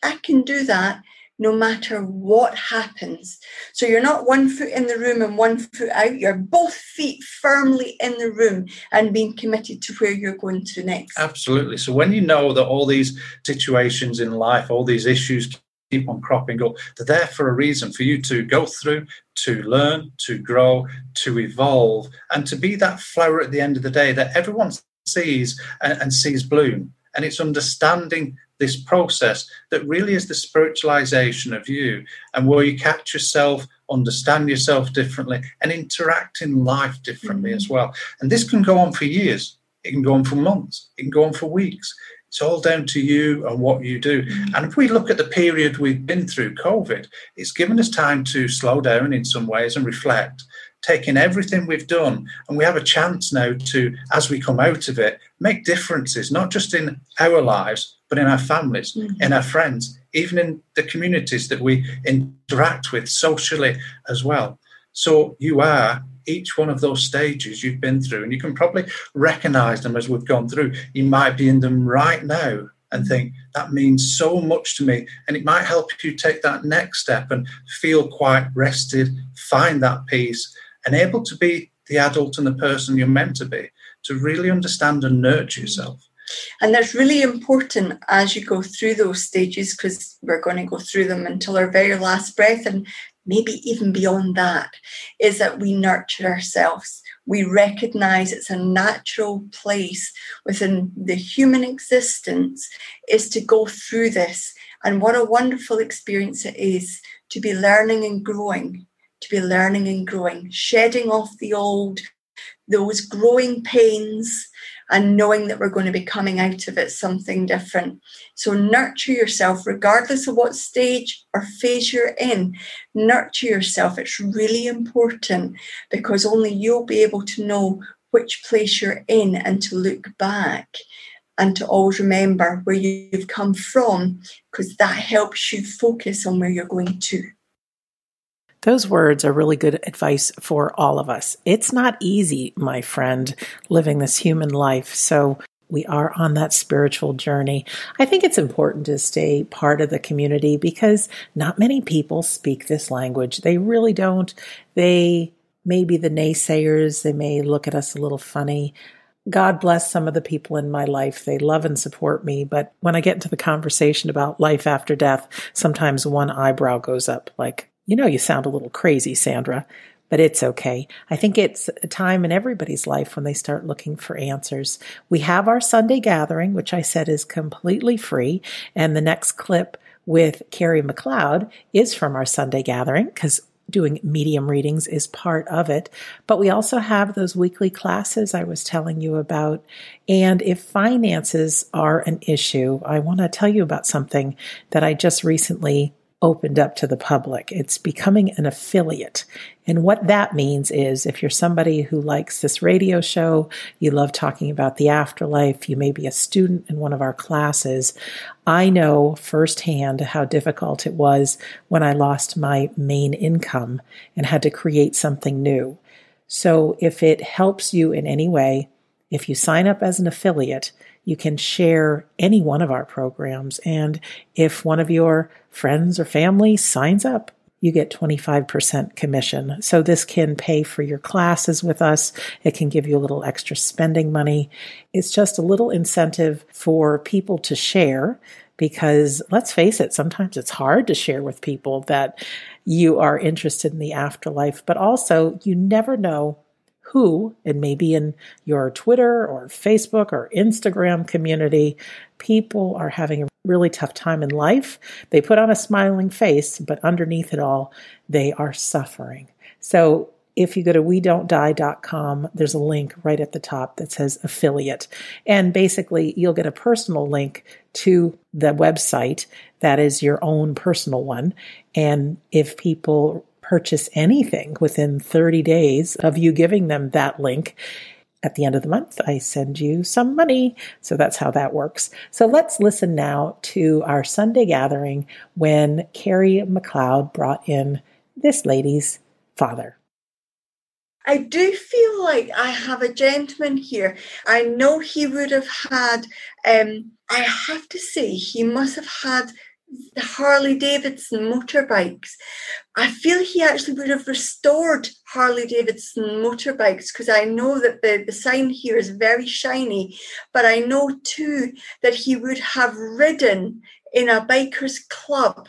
I can do that no matter what happens. So you're not one foot in the room and one foot out. You're both feet firmly in the room and being committed to where you're going to next. Absolutely. So when you know that all these situations in life, all these issues keep on cropping up, they're there for a reason for you to go through, to learn, to grow, to evolve, and to be that flower at the end of the day that everyone sees and, sees bloom. And it's understanding this process that really is the spiritualization of you and where you catch yourself, understand yourself differently, and interact in life differently mm-hmm. as well. And this can go on for years, it can go on for months, it can go on for weeks. It's all down to you and what you do. Mm-hmm. And if we look at the period we've been through, COVID, it's given us time to slow down in some ways and reflect taking everything we've done and we have a chance now to as we come out of it make differences not just in our lives but in our families, mm-hmm. in our friends, even in the communities that we interact with socially as well. So you are each one of those stages you've been through, and you can probably recognize them as we've gone through. You might be in them right now and think that means so much to me, and it might help you take that next step and feel quite rested, find that peace, and able to be the adult and the person you're meant to be, to really understand and nurture yourself. And that's really important as you go through those stages because we're going to go through them until our very last breath and maybe even beyond that is that we nurture ourselves. We recognize it's a natural place within the human existence is to go through this. And what a wonderful experience it is to be learning and growing, to be learning and growing, shedding off the old, those growing pains, and knowing that we're going to be coming out of it something different. So nurture yourself, regardless of what stage or phase you're in. Nurture yourself. It's really important because only you'll be able to know which place you're in and to look back and to always remember where you've come from because that helps you focus on where you're going to. Those words are really good advice for all of us. It's not easy, my friend, living this human life. So we are on that spiritual journey. I think it's important to stay part of the community because not many people speak this language. They really don't. They may be the naysayers. They may look at us a little funny. God bless some of the people in my life. They love and support me. But when I get into the conversation about life after death, sometimes one eyebrow goes up like, you know, you sound a little crazy, Sandra, but it's okay. I think it's a time in everybody's life when they start looking for answers. We have our Sunday gathering, which I said is completely free. And the next clip with Carrie McLeod is from our Sunday gathering because doing medium readings is part of it. But we also have those weekly classes I was telling you about. And if finances are an issue, I want to tell you about something that I just recently opened up to the public. It's becoming an affiliate. And what that means is if you're somebody who likes this radio show, you love talking about the afterlife, you may be a student in one of our classes. I know firsthand how difficult it was when I lost my main income and had to create something new. So if it helps you in any way, if you sign up as an affiliate, you can share any one of our programs. And if one of your friends or family signs up, you get 25% commission. So this can pay for your classes with us. It can give you a little extra spending money. It's just a little incentive for people to share because let's face it, sometimes it's hard to share with people that you are interested in the afterlife, but also you never know who, and maybe in your Twitter or Facebook or Instagram community, people are having a really tough time in life. They put on a smiling face, but underneath it all, they are suffering. So if you go to we don't die.com, there's a link right at the top that says affiliate. And basically, you'll get a personal link to the website that is your own personal one. And if people purchase anything within 30 days of you giving them that link, at the end of the month, I send you some money. So that's how that works. So let's listen now to our Sunday gathering when Carrie McLeod brought in this lady's father. I do feel like I have a gentleman here. I know he would have had, um, I have to say, he must have had the Harley Davidson motorbikes. I feel he actually would have restored Harley Davidson motorbikes because I know that the, the sign here is very shiny, but I know too that he would have ridden in a bikers club.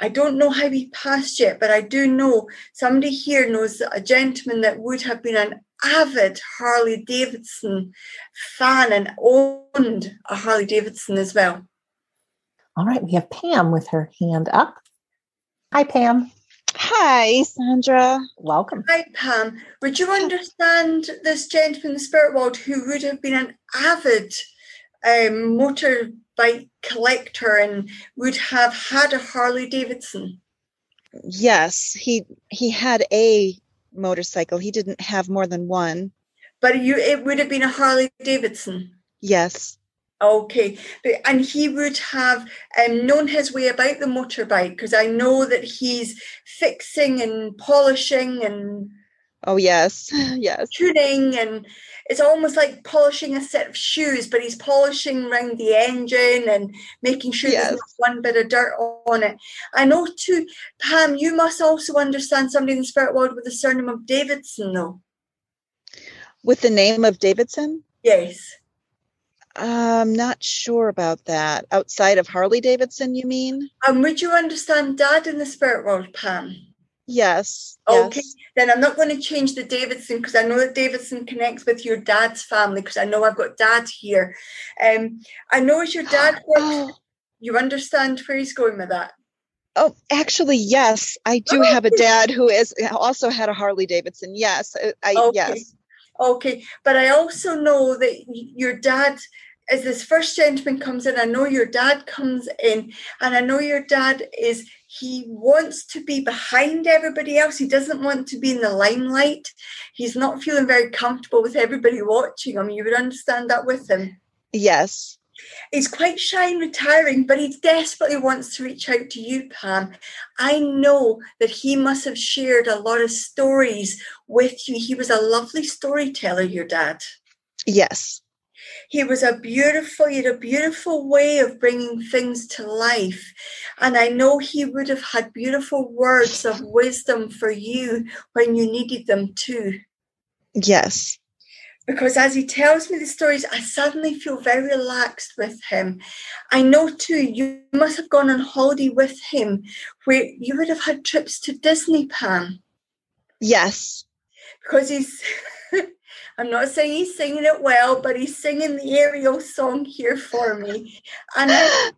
I don't know how he passed yet, but I do know somebody here knows a gentleman that would have been an avid Harley Davidson fan and owned a Harley Davidson as well. All right, we have Pam with her hand up. Hi, Pam. Hi, Sandra. Welcome. Hi, Pam. Would you understand this gentleman in the spirit world who would have been an avid um, motorbike collector and would have had a Harley Davidson? Yes, he he had a motorcycle. He didn't have more than one. But you, it would have been a Harley Davidson. Yes. Okay, and he would have um, known his way about the motorbike because I know that he's fixing and polishing and oh yes, yes, tuning and it's almost like polishing a set of shoes, but he's polishing around the engine and making sure yes. there's not one bit of dirt on it. I know too, Pam. You must also understand somebody in the spirit world with the surname of Davidson, though. With the name of Davidson? Yes. I'm not sure about that. Outside of Harley Davidson, you mean? Um, would you understand Dad in the spirit world, Pam? Yes. Okay, yes. then I'm not going to change the Davidson because I know that Davidson connects with your dad's family because I know I've got dad here. Um, I know as your dad works, oh. you understand where he's going with that. Oh, actually, yes, I do have a dad who is also had a Harley Davidson. Yes, I okay. yes. Okay, but I also know that your dad as this first gentleman comes in, I know your dad comes in, and I know your dad is he wants to be behind everybody else. He doesn't want to be in the limelight. He's not feeling very comfortable with everybody watching him. You would understand that with him. Yes. He's quite shy and retiring, but he desperately wants to reach out to you, Pam. I know that he must have shared a lot of stories with you. He was a lovely storyteller, your dad. Yes He was a beautiful, he had a beautiful way of bringing things to life. And I know he would have had beautiful words of wisdom for you when you needed them too. Yes. Because as he tells me the stories, I suddenly feel very relaxed with him. I know too, you must have gone on holiday with him where you would have had trips to Disney, Pam. Yes. Because he's I'm not saying he's singing it well, but he's singing the Ariel song here for me. And I,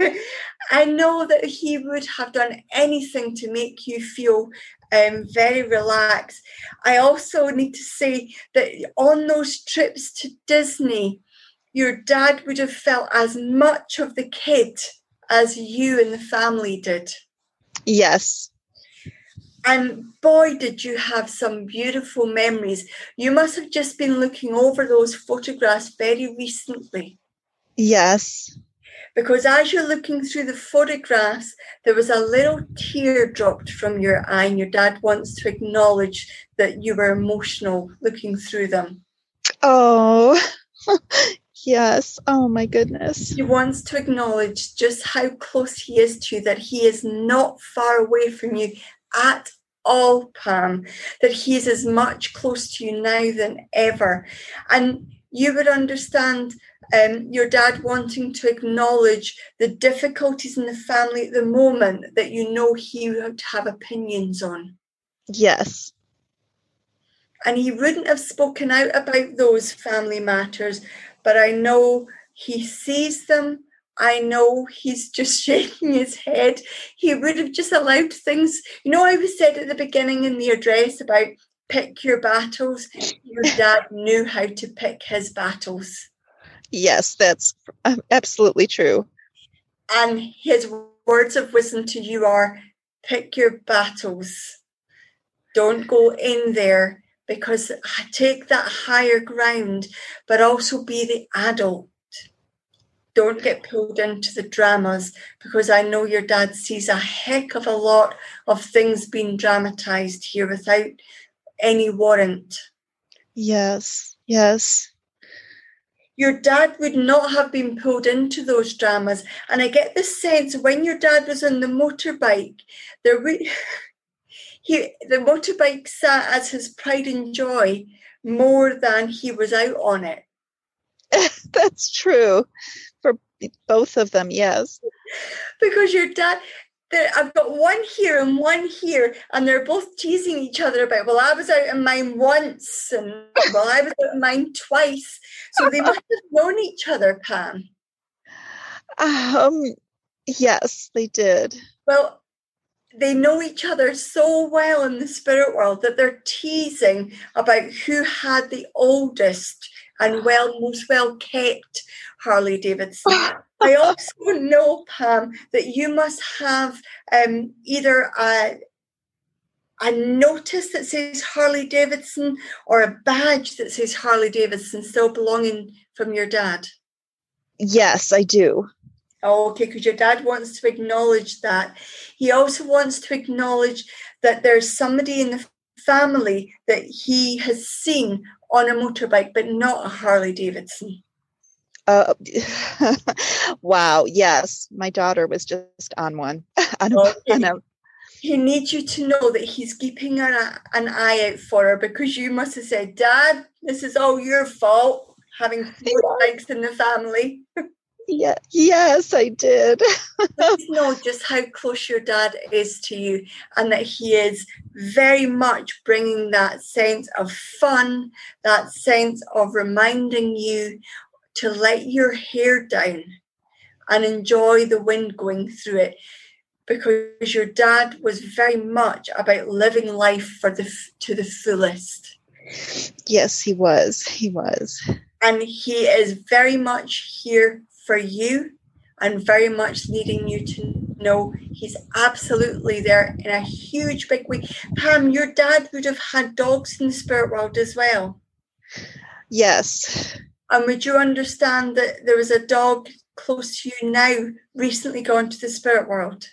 I know that he would have done anything to make you feel um, very relaxed. I also need to say that on those trips to Disney, your dad would have felt as much of the kid as you and the family did. Yes. And boy, did you have some beautiful memories. You must have just been looking over those photographs very recently. Yes. Because as you're looking through the photographs, there was a little tear dropped from your eye, and your dad wants to acknowledge that you were emotional looking through them. Oh, yes. Oh, my goodness. He wants to acknowledge just how close he is to you, that he is not far away from you at all, Pam, that he is as much close to you now than ever. And you would understand um, your dad wanting to acknowledge the difficulties in the family at the moment that you know he would have opinions on. Yes. And he wouldn't have spoken out about those family matters, but I know he sees them I know he's just shaking his head. He would have just allowed things. You know, I was said at the beginning in the address about pick your battles. Your dad knew how to pick his battles. Yes, that's um, absolutely true. And his words of wisdom to you are pick your battles. Don't go in there because take that higher ground, but also be the adult don't get pulled into the dramas because I know your dad sees a heck of a lot of things being dramatized here without any warrant. Yes, yes. Your dad would not have been pulled into those dramas. And I get the sense when your dad was on the motorbike, there would he the motorbike sat as his pride and joy more than he was out on it. That's true both of them, yes. Because your dad, I've got one here and one here, and they're both teasing each other about, well, I was out in mine once, and well, I was out in mine twice. So they must have known each other, Pam. Um, yes, they did. Well, they know each other so well in the spirit world that they're teasing about who had the oldest and well most well kept Harley Davidson. I also know, Pam, that you must have um, either a a notice that says Harley Davidson or a badge that says Harley Davidson still belonging from your dad? Yes, I do. Oh, okay, because your dad wants to acknowledge that. He also wants to acknowledge that there's somebody in the family that he has seen on a motorbike, but not a Harley Davidson. Uh, wow. Yes, my daughter was just on one. on a, on a, he needs you to know that he's keeping an, an eye out for her because you must have said, Dad, this is all your fault having four bikes in the family. Yeah, yes, I did. Please know just how close your dad is to you and that he is very much bringing that sense of fun, that sense of reminding you to let your hair down and enjoy the wind going through it because your dad was very much about living life for the to the fullest yes he was he was and he is very much here for you and very much needing you to know he's absolutely there in a huge big way pam your dad would have had dogs in the spirit world as well yes and would you understand that there was a dog close to you now recently gone to the spirit world?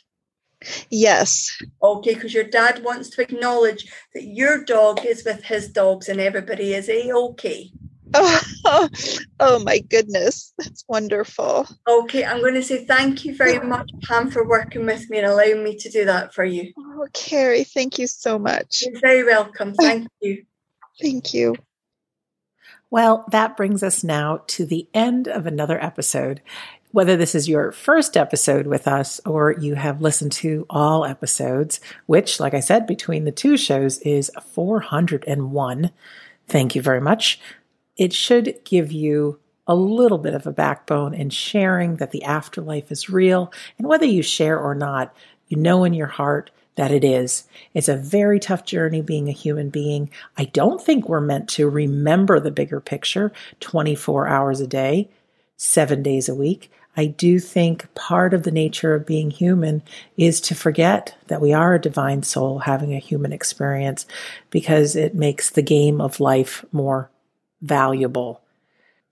Yes. Okay, because your dad wants to acknowledge that your dog is with his dogs and everybody is a okay. Oh, oh my goodness, that's wonderful. Okay, I'm going to say thank you very much, Pam, for working with me and allowing me to do that for you. Oh, Carrie, thank you so much. You're very welcome. Thank you. Thank you. Well, that brings us now to the end of another episode. Whether this is your first episode with us or you have listened to all episodes, which, like I said, between the two shows is 401. Thank you very much. It should give you a little bit of a backbone in sharing that the afterlife is real. And whether you share or not, you know in your heart that it is. It's a very tough journey being a human being. I don't think we're meant to remember the bigger picture 24 hours a day, seven days a week. I do think part of the nature of being human is to forget that we are a divine soul having a human experience because it makes the game of life more valuable.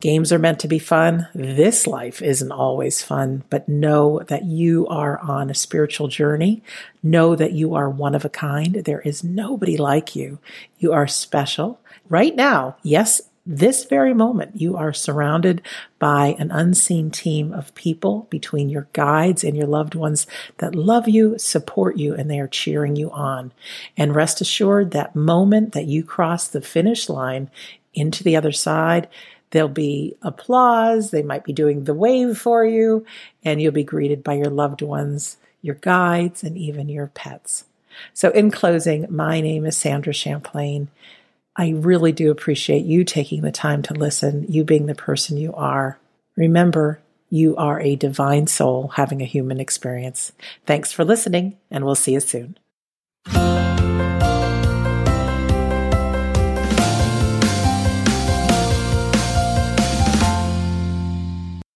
Games are meant to be fun. This life isn't always fun, but know that you are on a spiritual journey. Know that you are one of a kind. There is nobody like you. You are special. Right now, yes, this very moment, you are surrounded by an unseen team of people between your guides and your loved ones that love you, support you, and they are cheering you on. And rest assured that moment that you cross the finish line into the other side, there'll be applause. They might be doing the wave for you, and you'll be greeted by your loved ones, your guides, and even your pets. So, in closing, my name is Sandra Champlain. I really do appreciate you taking the time to listen, you being the person you are. Remember, you are a divine soul having a human experience. Thanks for listening, and we'll see you soon.